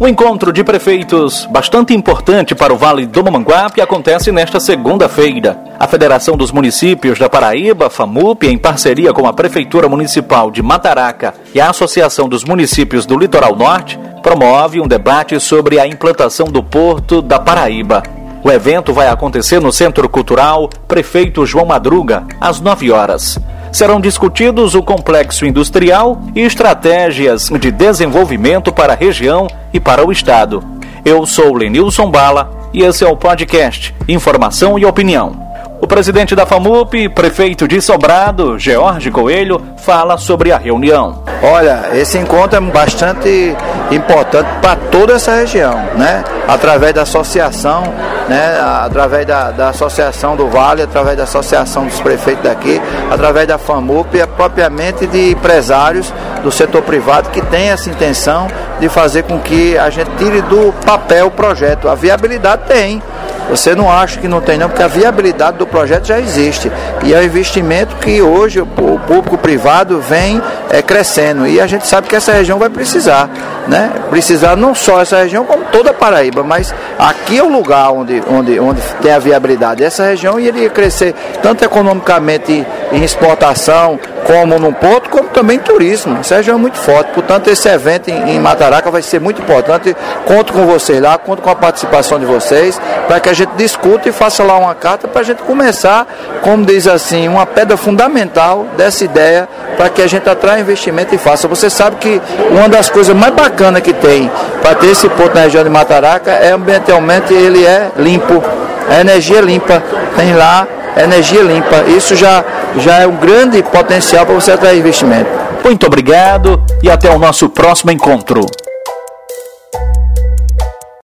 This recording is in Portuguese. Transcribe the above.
Um encontro de prefeitos bastante importante para o Vale do Mamanguape acontece nesta segunda-feira. A Federação dos Municípios da Paraíba, FAMUP, em parceria com a Prefeitura Municipal de Mataraca e a Associação dos Municípios do Litoral Norte, promove um debate sobre a implantação do Porto da Paraíba. O evento vai acontecer no Centro Cultural Prefeito João Madruga, às 9 horas serão discutidos o complexo industrial e estratégias de desenvolvimento para a região e para o Estado. Eu sou Lenilson Bala e esse é o podcast Informação e Opinião. O presidente da FAMUP, prefeito de Sobrado, George Coelho, fala sobre a reunião. Olha, esse encontro é bastante importante para toda essa região, né? Através da associação, né? Através da, da associação do Vale, através da associação dos prefeitos daqui, através da FAMUP, é propriamente de empresários do setor privado que tem essa intenção de fazer com que a gente tire do papel o projeto. A viabilidade tem. Você não acha que não tem não, porque a viabilidade do projeto já existe. E é um investimento que hoje o público privado vem é, crescendo. E a gente sabe que essa região vai precisar. Né? Precisar não só essa região, como toda a Paraíba. Mas aqui é o lugar onde, onde, onde tem a viabilidade. Essa região iria crescer tanto economicamente em exportação, como no porto, como também turismo. Essa região é muito forte. Portanto, esse evento em, em Mataraca vai ser muito importante. Conto com vocês lá, conto com a participação de vocês, para que a gente discuta e faça lá uma carta para a gente começar, como diz assim, uma pedra fundamental dessa ideia para que a gente atraia investimento e faça. Você sabe que uma das coisas mais bacanas que tem para ter esse porto na região de Mataraca é ambientalmente ele é limpo, a energia limpa. Tem lá energia limpa. Isso já, já é um grande potencial para você atrair investimento. Muito obrigado e até o nosso próximo encontro.